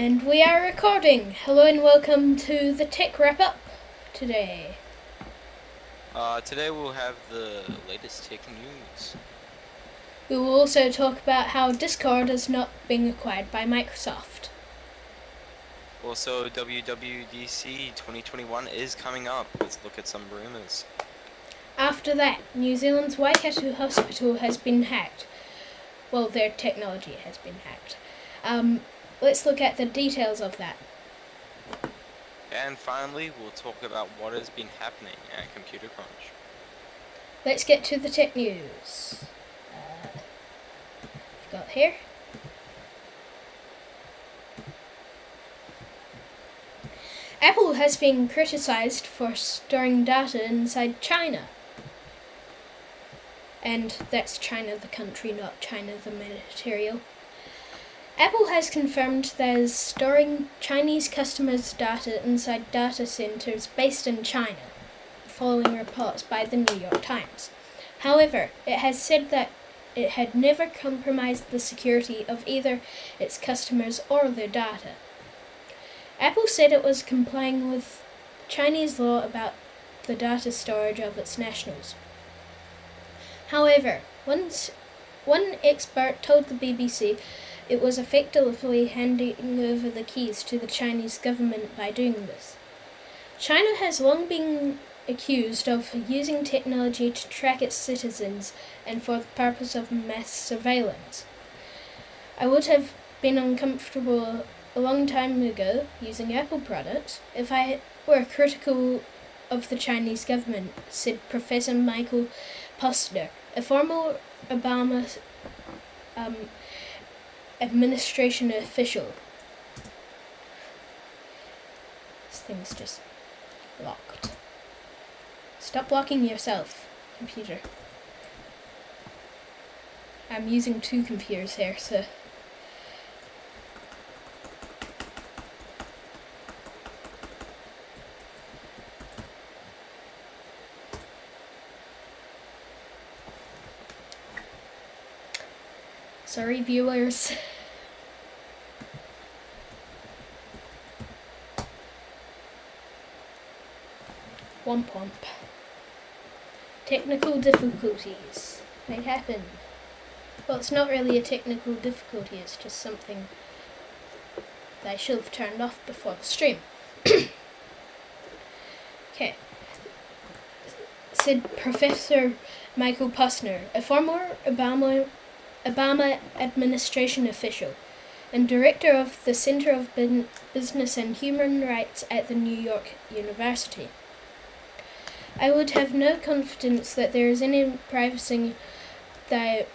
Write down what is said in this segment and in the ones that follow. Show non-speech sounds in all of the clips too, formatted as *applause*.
And we are recording. Hello and welcome to the Tech Wrap Up today. Uh, today we'll have the latest tech news. We will also talk about how Discord is not being acquired by Microsoft. Also, WWDC 2021 is coming up. Let's look at some rumors. After that, New Zealand's Waikato Hospital has been hacked. Well, their technology has been hacked. Um, let's look at the details of that. And finally, we'll talk about what has been happening at Computer Crunch. Let's get to the tech news. Uh, got here. Apple has been criticized for storing data inside China. And that's China the country, not China the material. Apple has confirmed that is storing Chinese customers' data inside data centers based in China, following reports by the New York Times. However, it has said that it had never compromised the security of either its customers or their data. Apple said it was complying with Chinese law about the data storage of its nationals. However, once one expert told the BBC it was effectively handing over the keys to the Chinese government by doing this. China has long been accused of using technology to track its citizens and for the purpose of mass surveillance. I would have been uncomfortable a long time ago using Apple products if I were critical of the Chinese government, said Professor Michael Posner, a former Obama um, administration official. This thing's just locked. Stop locking yourself, computer. I'm using two computers here, so. Sorry, viewers. *laughs* One pump. Technical difficulties. They happen. Well, it's not really a technical difficulty, it's just something that I should have turned off before the stream. *coughs* okay. Said Professor Michael Posner, a former Obama Obama administration official and director of the Center of Business and Human Rights at the New York University. I would have no confidence that there is any privacy that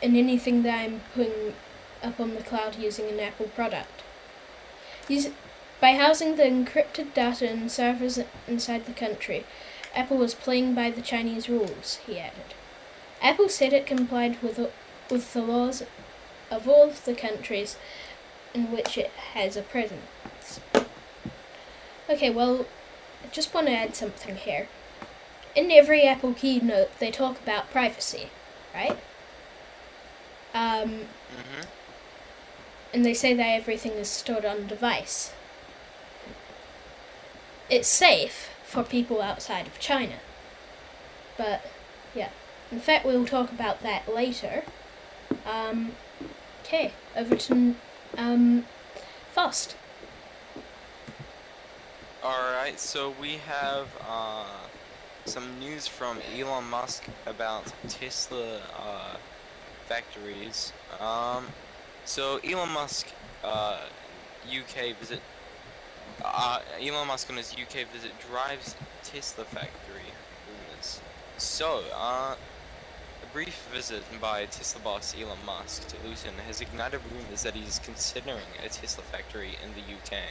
in anything that I'm putting up on the cloud using an Apple product. Use, by housing the encrypted data in servers inside the country, Apple was playing by the Chinese rules, he added. Apple said it complied with with the laws of all of the countries in which it has a presence. Okay, well, I just want to add something here. In every Apple keynote, they talk about privacy, right? Um, Mm-hmm. and they say that everything is stored on device. It's safe for people outside of China. But, yeah. In fact, we'll talk about that later. Um, okay, over to um, Fast. Alright, so we have uh, some news from Elon Musk about Tesla uh, factories. Um, so Elon Musk uh, UK visit. Uh, Elon Musk on his UK visit drives Tesla factory rumors. So, uh, a brief visit by Tesla boss Elon Musk to Luton has ignited rumors that he's considering a Tesla factory in the UK.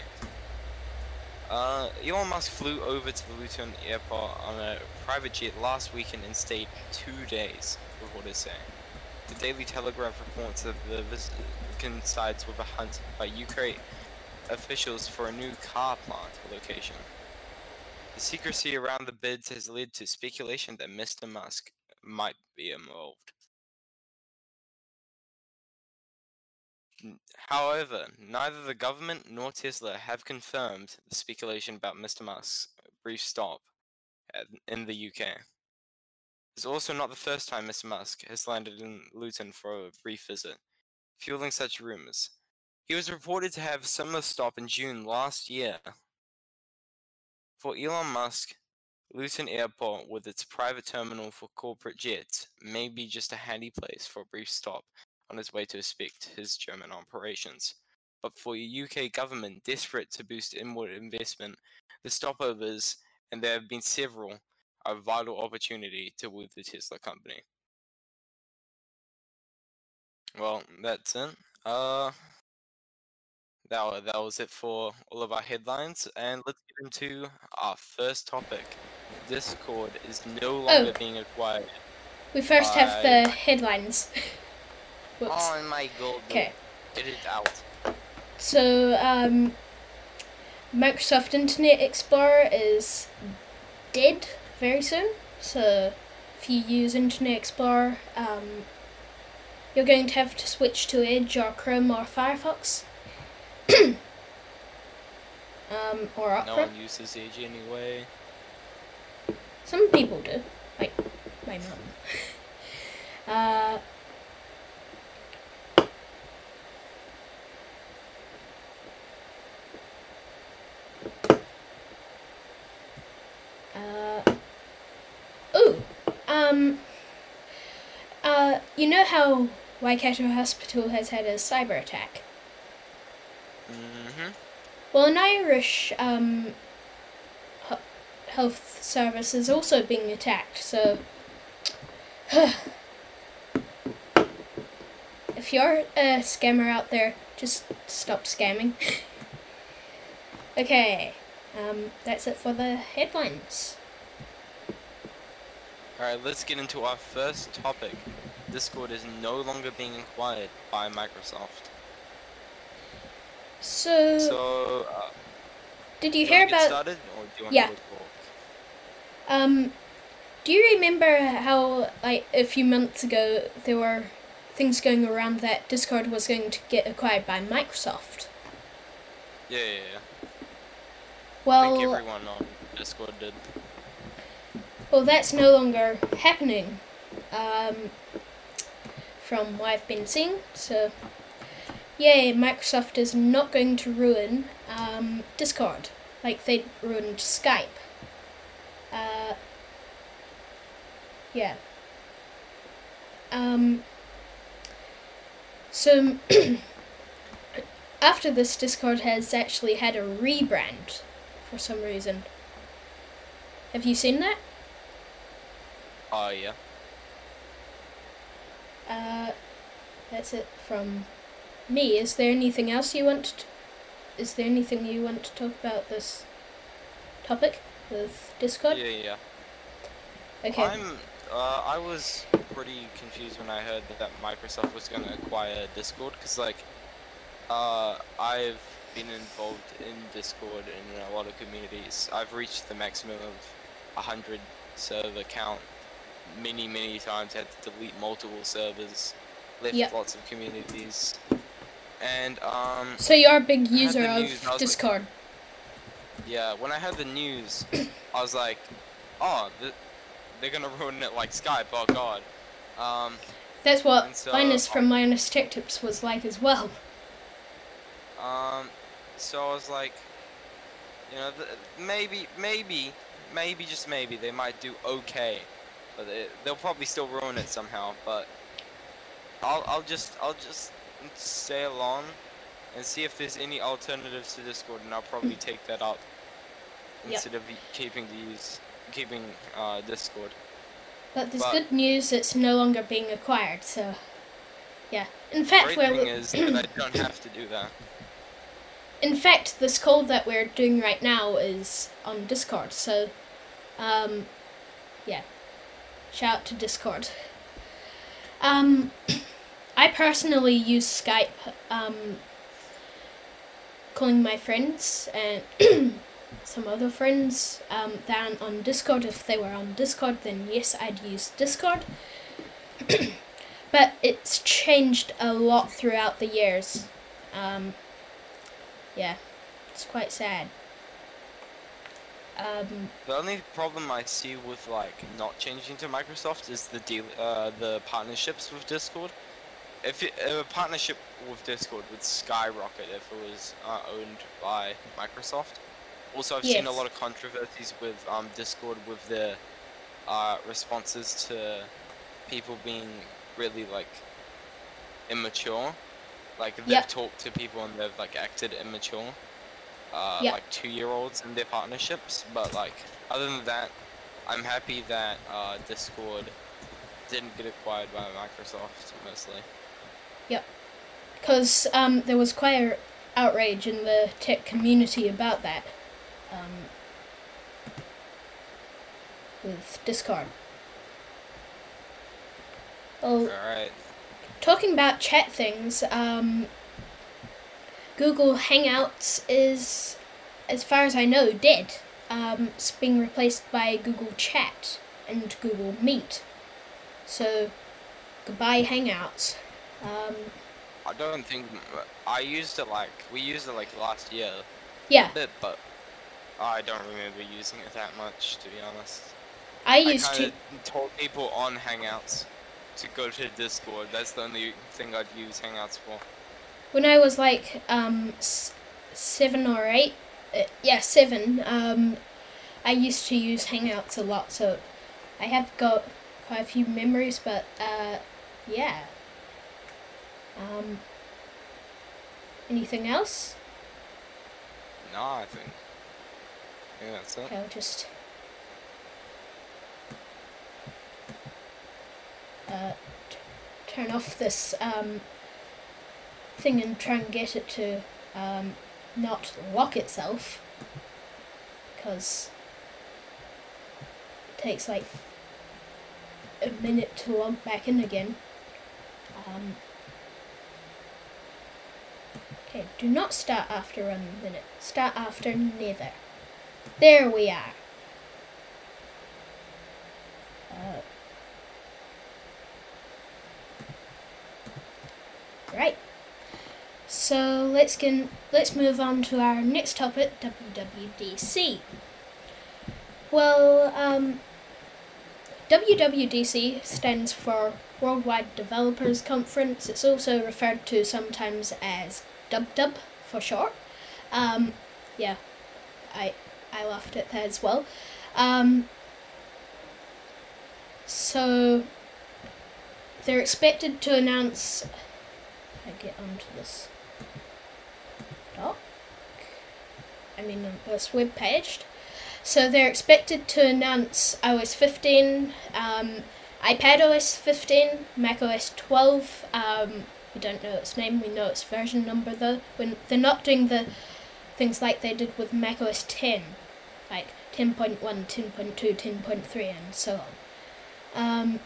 Uh, Elon Musk flew over to the Luton airport on a private jet last weekend and stayed two days, reporters say. The Daily Telegraph reports that the visit coincides with a hunt by UK officials for a new car plant location. The secrecy around the bids has led to speculation that Mr. Musk might be involved. However, neither the government nor Tesla have confirmed the speculation about Mr. Musk's brief stop in the UK. It's also not the first time Mr. Musk has landed in Luton for a brief visit, fueling such rumors. He was reported to have a similar stop in June last year. For Elon Musk, Luton Airport, with its private terminal for corporate jets, may be just a handy place for a brief stop on his way to inspect his German operations. But for a UK government *laughs* desperate to boost inward investment, the stopovers, and there have been several, are a vital opportunity to woo the Tesla company. Well, that's it. Uh, that, that was it for all of our headlines, and let's get into our first topic. Discord is no longer being acquired. We first have the headlines. *laughs* Whoops. Oh my god, Okay. get it out. So, um, Microsoft Internet Explorer is dead very soon. So, if you use Internet Explorer, um, you're going to have to switch to Edge or Chrome or Firefox. *coughs* um, or Opera. No one uses Edge anyway. Some people do, like my mum. *laughs* Uh, um, uh, you know how Waikato Hospital has had a cyber attack? Mm-hmm. Well, an Irish um, health service is also being attacked, so. *sighs* if you're a scammer out there, just stop scamming. *laughs* okay, um, that's it for the headlines. Alright, let's get into our first topic. Discord is no longer being acquired by Microsoft. So, So, uh, did you hear about started, you Yeah. Um, do you remember how, like, a few months ago there were things going around that Discord was going to get acquired by Microsoft? Yeah, yeah, yeah. I Well, think everyone on Discord did. Well, that's no longer happening. Um, from what I've been seeing, so yay, Microsoft is not going to ruin um, Discord like they ruined Skype. Uh, yeah. Um, so *coughs* after this, Discord has actually had a rebrand for some reason. Have you seen that? Oh, yeah. Uh, that's it from me. Is there anything else you want? To, is there anything you want to talk about this topic with Discord? Yeah, yeah. Okay. I'm. Uh, I was pretty confused when I heard that Microsoft was going to acquire Discord, because like, uh, I've been involved in Discord in a lot of communities. I've reached the maximum of hundred server count many, many times. Had to delete multiple servers, left Yep. lots of communities, and um, So you're a big user news, of like- Discord. Yeah, when I had the news, I was like, oh, th- they're gonna ruin it like Skype. Oh god. Um, That's what so, Linus from Linus Tech Tips was like as well. um, so I was like, you know, th- maybe, maybe, maybe just maybe they might do okay, but they, they'll probably still ruin it somehow. But I'll, I'll just, I'll just stay along and see if there's any alternatives to Discord, and I'll probably *clears throat* take that up Yep. instead of keeping to use, keeping uh, Discord. But there's But- good news; it's no longer being acquired. So, yeah. In fact, Great we're thing is that I *clears throat* don't have to do that. in fact this call that we're doing right now is on Discord. So, um, yeah. Shout out to Discord. Um, *clears throat* I personally use Skype. Um, calling my friends and *clears throat* some other friends um, down on Discord. If they were on Discord, then yes, I'd use Discord. *clears throat* but it's changed a lot throughout the years. Um, yeah, it's quite sad. Um, The only problem I see with like not changing to Microsoft is the deal, uh, the partnerships with Discord. If, it, if a partnership with Discord would skyrocket if it was uh, owned by Microsoft. Also, I've seen a lot of controversies with um, Discord with their uh, responses to people being really like immature. Like they've Yep. talked to people and they've like acted immature. Uh, Yep. like two-year-olds in their partnerships, but like other than that, I'm happy that uh, Discord didn't get acquired by Microsoft mostly. Yep, because um, there was quite a outrage in the tech community about that um, with Discord. Well, Alright. talking about chat things, um, Google Hangouts is, as far as I know, dead. Um, it's being replaced by Google Chat and Google Meet. So, goodbye Hangouts. Um, I don't think I used it like we used it like last year yeah, a bit, but I don't remember using it that much to be honest. I used I to. kinda told people on Hangouts to go to Discord. That's the only thing I'd use Hangouts for. When I was like um, s- seven or eight, uh, yeah, seven, um, I used to use Hangouts a lot, so I have got quite a few memories, but uh, yeah. Um, anything else? No, I think. Yeah, that's it. Okay, I'll just. Uh, t- turn off this um, thing and try and get it to um, not lock itself because it takes like a minute to log back in again. Um, okay, do not start after one minute. Start after neither. There we are. Uh, right. So let's get let's move on to our next topic, WWDC. Well, um, WWDC stands for Worldwide Developers Conference. It's also referred to sometimes as DubDub for short. Um, yeah, I I laughed at that as well. Um, so they're expected to announce. I get onto this I mean this web page. So they're expected to announce iOS 15, um, iPadOS 15, macOS 12. Um, we don't know its name. We know its version number though. When they're not doing the things like they did with macOS 10, like 10.1, 10.2, 10.3, and so on. Um,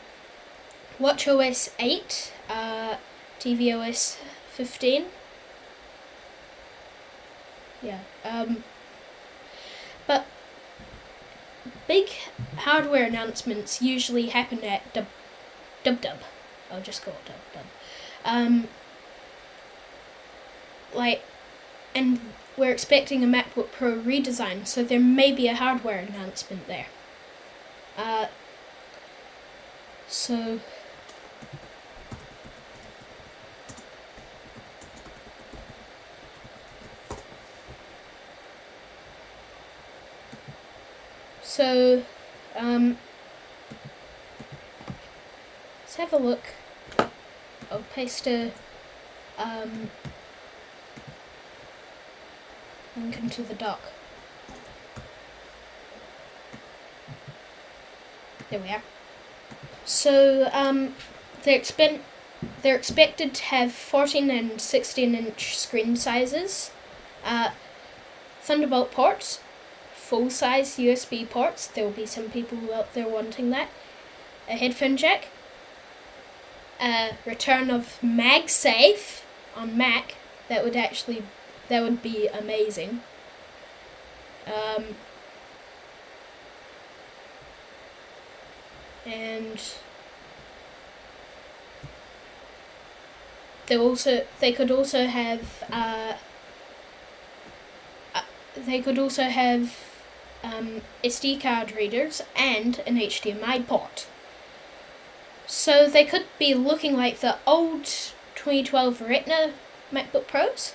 WatchOS 8, uh, tvOS 15. Yeah. Um, but big hardware announcements usually happen at Dub Dub Dub. I'll just call it Dub Dub. Um, like, and we're expecting a MacBook Pro redesign, so there may be a hardware announcement there. Uh, so. So, um, let's have a look. I'll paste a um, link into the doc. There we are. So, um, they're, they're expected to have 14 and 16 inch screen sizes, uh, Thunderbolt ports, full size USB ports. There will be some people out there wanting that. A headphone jack. A return of MagSafe on Mac. That would actually, that would be amazing. Um, and they also they could also have uh, uh, they could also have um, SD card readers and an HDMI port. So they could be looking like the old 2012 Retina MacBook Pros.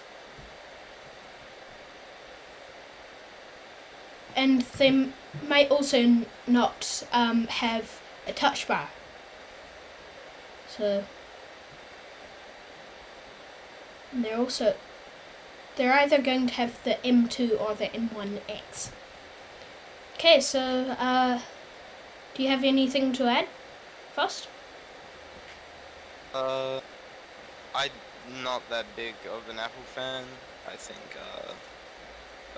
And they might also not um, have a touch bar. So they're also they're either going to have the M2 or the M1X. Okay, so uh, do you have anything to add first? Uh, I'm not that big of an Apple fan. I think uh,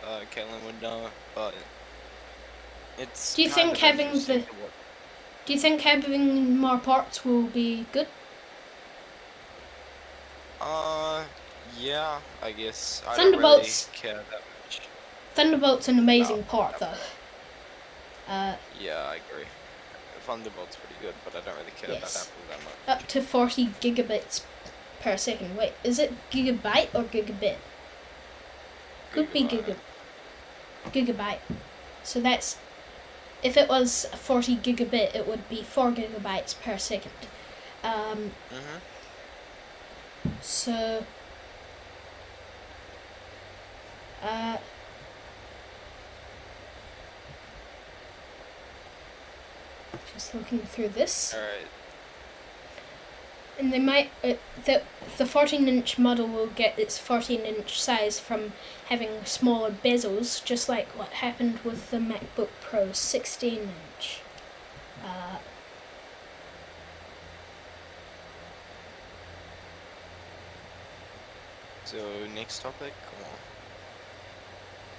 uh, Caitlin would know, but it's. Do you think having the- Do you think having more ports will be good? Uh, yeah, I guess. I Thunderbolts- don't really care that much. Thunderbolt's an amazing No, port, though. Uh, Yeah, I agree. Thunderbolt's pretty good, but I don't really care Yes. about Apple that much. up to 40 gigabits per second. Wait, is it gigabyte or gigabit? Could be Gigabyte. giga, gigabyte. So that's if it was 40 gigabit, it would be 4 gigabytes per second. Um, Mm-hmm. so uh, just looking through this. Alright. And they might uh, the the 14 inch model will get its 14 inch size from having smaller bezels, just like what happened with the MacBook Pro 16 inch. Uh, So, next topic?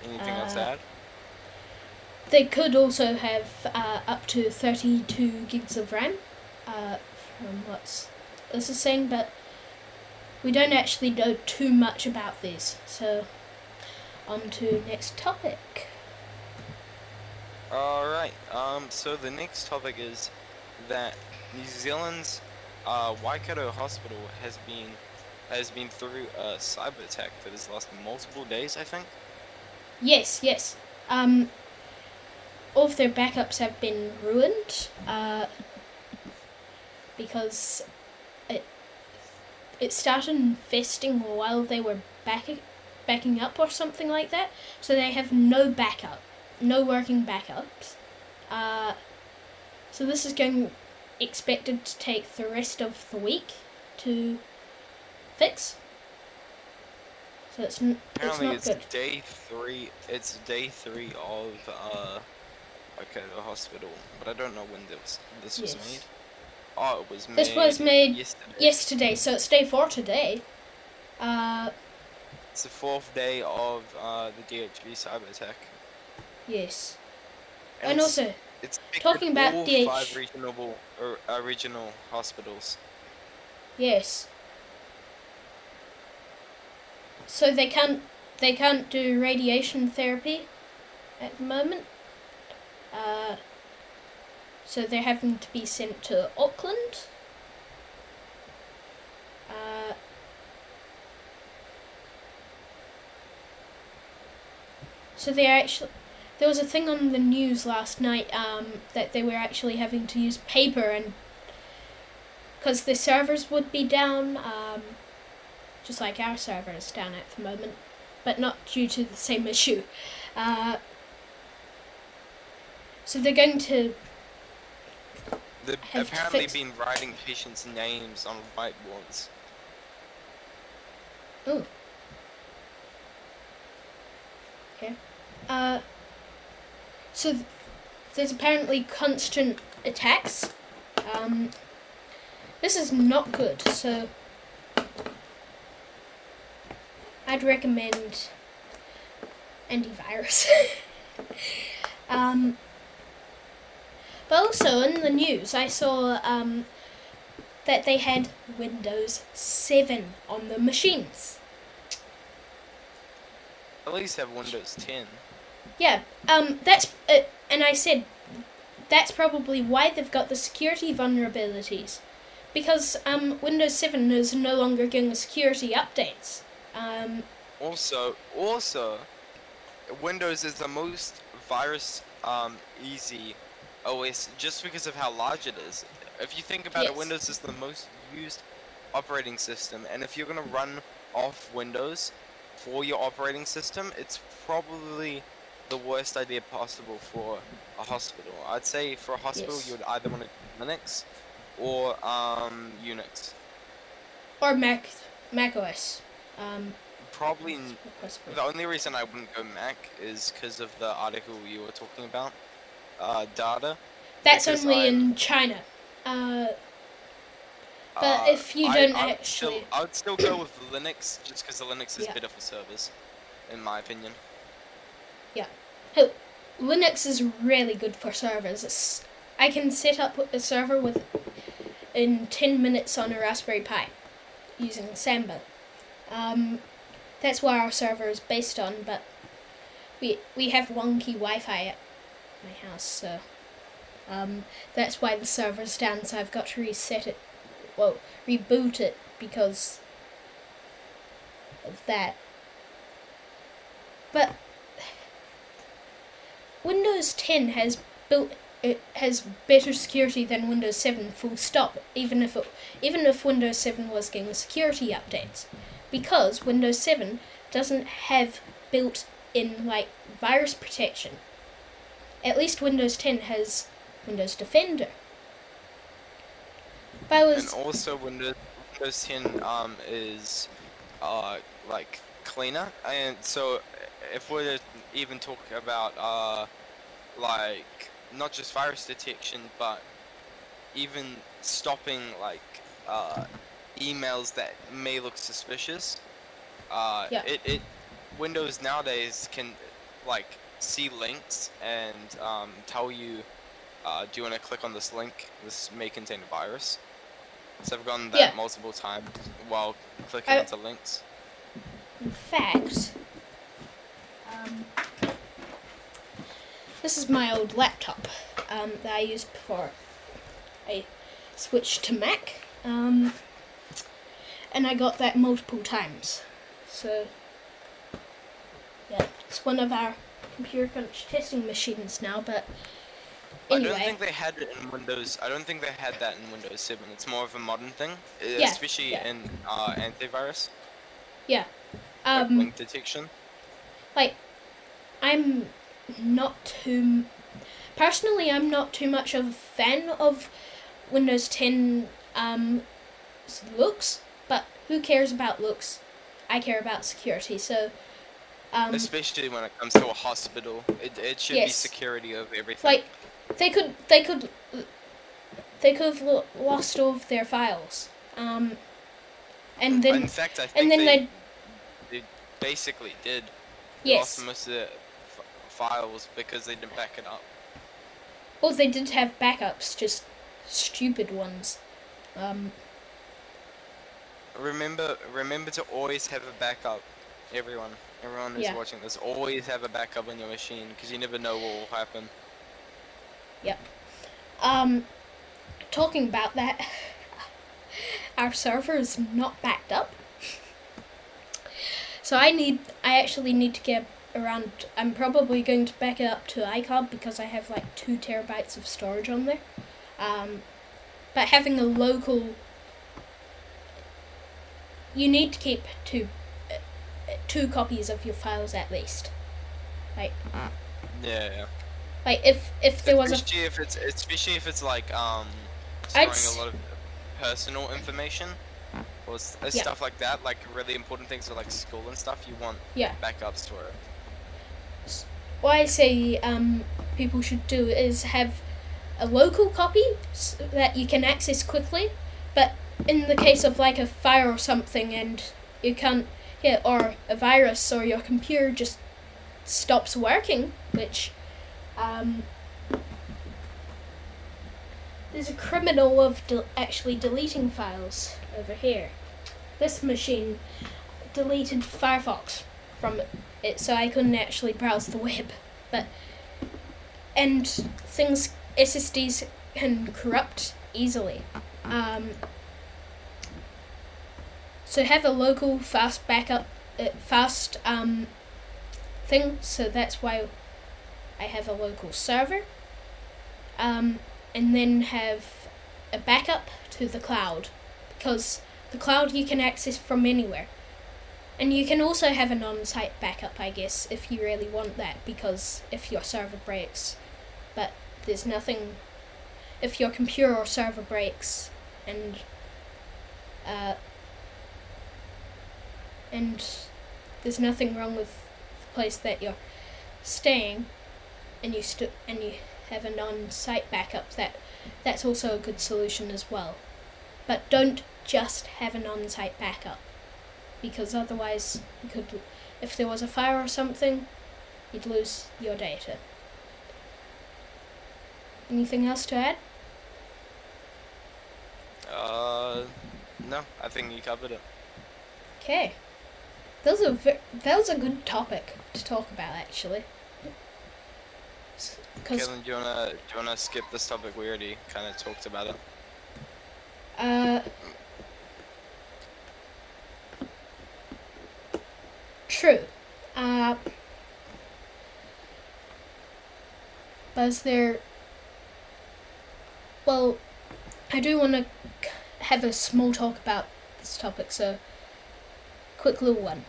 Anything else to Uh, add? They could also have uh, up to 32 gigs of RAM, uh, from what's this is saying, but we don't actually know too much about this. So, on to next topic. Alright, um, so the next topic is that New Zealand's uh, Waikato Hospital has been has been through a cyber attack that has lasted multiple days, I think. Yes, yes. Um, all of their backups have been ruined uh, because it it started infesting while they were back, backing up or something like that. So they have no backup, no working backups. Uh, so this is going expected to take the rest of the week to fix. So it's, n- it's Apparently not it's, good. day three it's day three of uh Waikato Hospital, but I don't know when this this was Yes. made. Oh it was made This was made yesterday. yesterday, so it's day four today. Uh, It's the fourth day of uh the DHB cyber attack. yes. And it's- also, It's Talking about all DH five regional or uh, regional hospitals. yes. So they can't they can't do radiation therapy at the moment. Uh, so they're having to be sent to Auckland. Uh, so they actually there was a thing on the news last night um, that they were actually having to use paper and because the servers would be down, um, just like our server is down at the moment, but not due to the same issue. Uh, so they're going to They've apparently fix- been writing patients' names on whiteboards. oh okay uh so th- there's apparently constant attacks. Um this is not good so I'd recommend antivirus. *laughs* Um but also in the news I saw um that they had Windows 7 on the machines. At least have Windows 10. Yeah, um, that's uh, and I said that's probably why they've got the security vulnerabilities because um, Windows 7 is no longer getting security updates. Um, Also, also, Windows is the most virus um, easy OS just because of how large it is. If you think about Yes. it, Windows is the most used operating system, and if you're gonna run off Windows for your operating system, it's probably the worst idea possible for a hospital. I'd say for a hospital, Yes. you would either want to Linux or um, Unix. or Mac, Mac OS. Um, Probably The only reason I wouldn't go Mac is because of the article you were talking about. Uh, data. That's only I'm- in China. Uh, But Uh, if you don't I actually- Still, I would still go with Linux just because the Linux is Yeah. better for servers, in my opinion. Yeah, hey, Linux is really good for servers. It's, I can set up a server with in 10 minutes on a Raspberry Pi using Samba. Um, that's what our server is based on, but we we have wonky Wi-Fi my house, so um, that's why the server's down. So I've got to reset it, well, reboot it because of that. But Windows 10 has built it has better security than Windows 7 full stop even if it, even if Windows 7 was getting security updates because Windows 7 doesn't have built in like virus protection at least Windows 10 has Windows Defender I And also Windows Windows 10 um is uh like cleaner, and so if we're to even talk about uh like not just virus detection, but even stopping like uh emails that may look suspicious. Uh, Yeah. it, it Windows nowadays can like see links and um, tell you uh, do you want to click on this link? This may contain a virus. So I've gone that Yeah. multiple times while clicking I- onto links. In fact, um, this is my old laptop um, that I used before I switched to Mac, um, and I got that multiple times. So, yeah, it's one of our computer testing machines now. But anyway. I don't think they had it in Windows. I don't think they had that in Windows 7. It's more of a modern thing, Yeah, especially yeah. in uh, antivirus, yeah, like um, link detection. like I'm not too personally I'm not too much of a fan of Windows 10 um looks, but who cares about looks? I care about security. So um especially when it comes to a hospital, it, it should be security of everything. like they could they could they could have lost all of their files. Um and then in fact, I think and then they, they they basically did. Yes. lost most of the f- files because they didn't back it up. Well, they did have backups, just stupid ones. Um Remember, remember to always have a backup. Everyone, everyone who's Yeah. watching this, always have a backup on your machine because you never know what will happen. Yep. Um, talking about that, *laughs* our server is not backed up. *laughs* So I need, I actually need to get around. I'm probably going to back it up to iCloud because I have like two terabytes of storage on there. Um, but having a local, you need to keep two, two copies of your files at least. Yeah, yeah. Like if if there was a especially if it's especially if it's like um I'd storing s- a lot of personal information or s- uh, Yeah. stuff like that, like really important things for like school and stuff. You want yeah. backups for it. what I say um, people should do is have a local copy s that you can access quickly, but in the case of like a fire or something and you can't hit or a virus or your computer just stops working, which um, there's a criminal of del- actually deleting files over here. This machine deleted Firefox from it so I couldn't actually browse the web. But and things SSDs can corrupt easily. Um, so have a local fast backup, uh, fast um, thing. So that's why I have a local server. Um, and then have a backup to the cloud because the cloud you can access from anywhere. And you can also have an on site backup, I guess, if you really want that, because if your server breaks, but there's nothing. If your computer or server breaks and. Uh, and there's nothing wrong with the place that you're staying, and you st- and you have an on-site backup, that that's also a good solution as well. But don't just have an on-site backup because otherwise you could if there was a fire or something you'd lose your data. Anything else to add? Uh, no, I think you covered it. Okay. That was a ve- that was a good topic to talk about actually. Kevin, do you wanna do you wanna skip this topic? We already kind of talked about it. Uh, true. Uh, but is there. Well, I do want to have a small talk about this topic, so. Quick little one.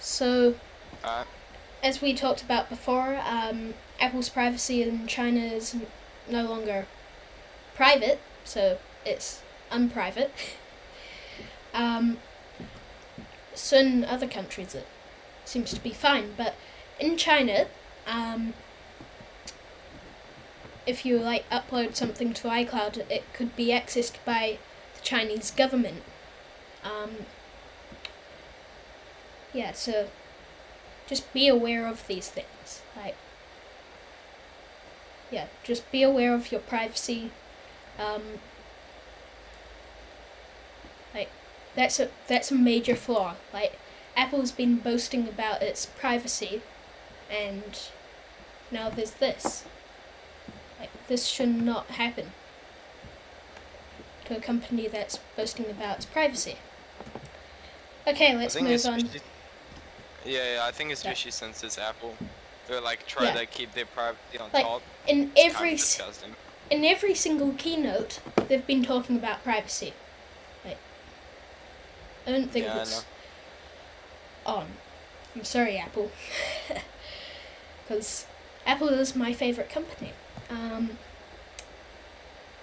So, Alright. as we talked about before, um, Apple's privacy in China is n- no longer private, so it's unprivate. *laughs* Um, so in other countries it seems to be fine, but in China, um, if you like upload something to iCloud, it could be accessed by the Chinese government. Um, yeah, so just be aware of these things. Like, yeah, just be aware of your privacy. Um, like, that's a that's a major flaw. Like, Apple's been boasting about its privacy, and now there's this. Like, this should not happen to a company that's boasting about its privacy. Okay, let's move on. Yeah, yeah, I think especially since it's Apple, they're like try Yeah. to keep their privacy on Like, top. In It's every kind of in every single keynote, they've been talking about privacy. Like, I don't think Yeah, it's on. I'm sorry, Apple, *laughs* because Apple is my favorite company. Um,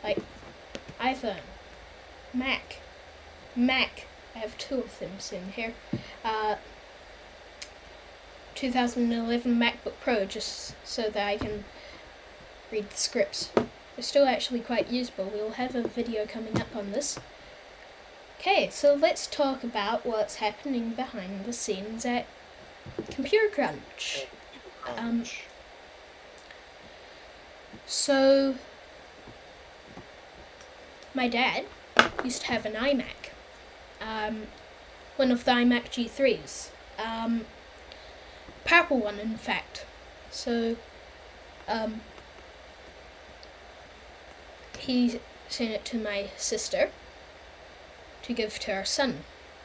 like iPhone, Mac, Mac. I have two of them sitting here. Uh, 2011 MacBook Pro, just so that I can read the scripts. They're still actually quite usable. We'll have a video coming up on this. Okay, so let's talk about what's happening behind the scenes at Computer Crunch. Um, So, my dad used to have an iMac, um, one of the iMac G3s, um, purple one, in fact. So, um, he sent it to my sister to give to our son.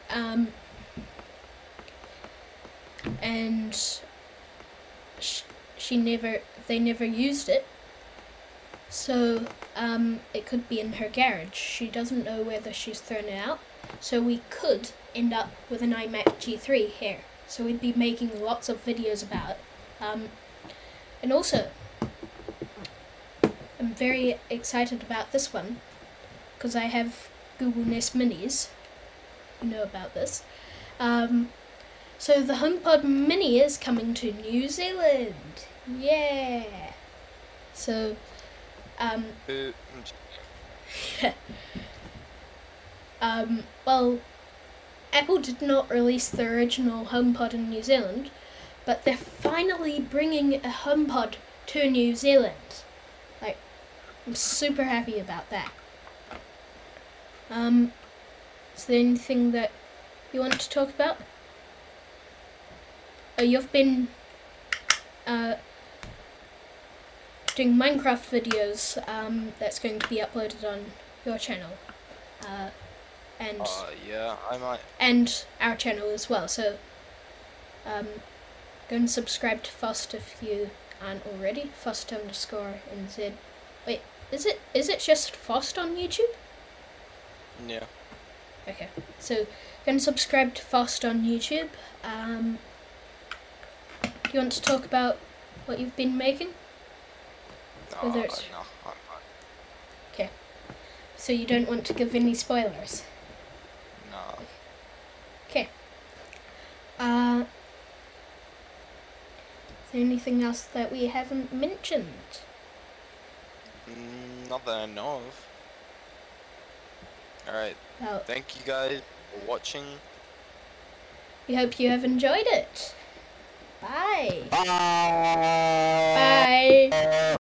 Um, and sh- she never, they never used it. So, um, it could be in her garage. She doesn't know whether she's thrown it out. So we could end up with an iMac G3 here. So we'd be making lots of videos about it. Um, and also, I'm very excited about this one because I have Google Nest Minis. You know about this. Um, so the HomePod Mini is coming to New Zealand. Yeah. So, um, Boo. *laughs* um, well, Apple did not release the original HomePod in New Zealand, but they're finally bringing a HomePod to New Zealand. Like, I'm super happy about that. Um, is there anything that you want to talk about? Oh, you've been uh, doing Minecraft videos um, that's going to be uploaded on your channel. Uh, and Uh, yeah, I might. and our channel as well. So um, go and subscribe to Fast if you aren't already. Fast underscore NZ. Wait, is it is it just Fast on YouTube? Yeah. Okay, so go and subscribe to Fast on YouTube. Um, do you want to talk about what you've been making? No, Whether it's- no, I'm fine. Okay, so you don't want to give any spoilers. No. Okay. Uh, is there anything else that we haven't mentioned? Mm, not that I know of. Alright, Well, thank you guys for watching. we hope you have enjoyed it. Bye. Bye! Bye.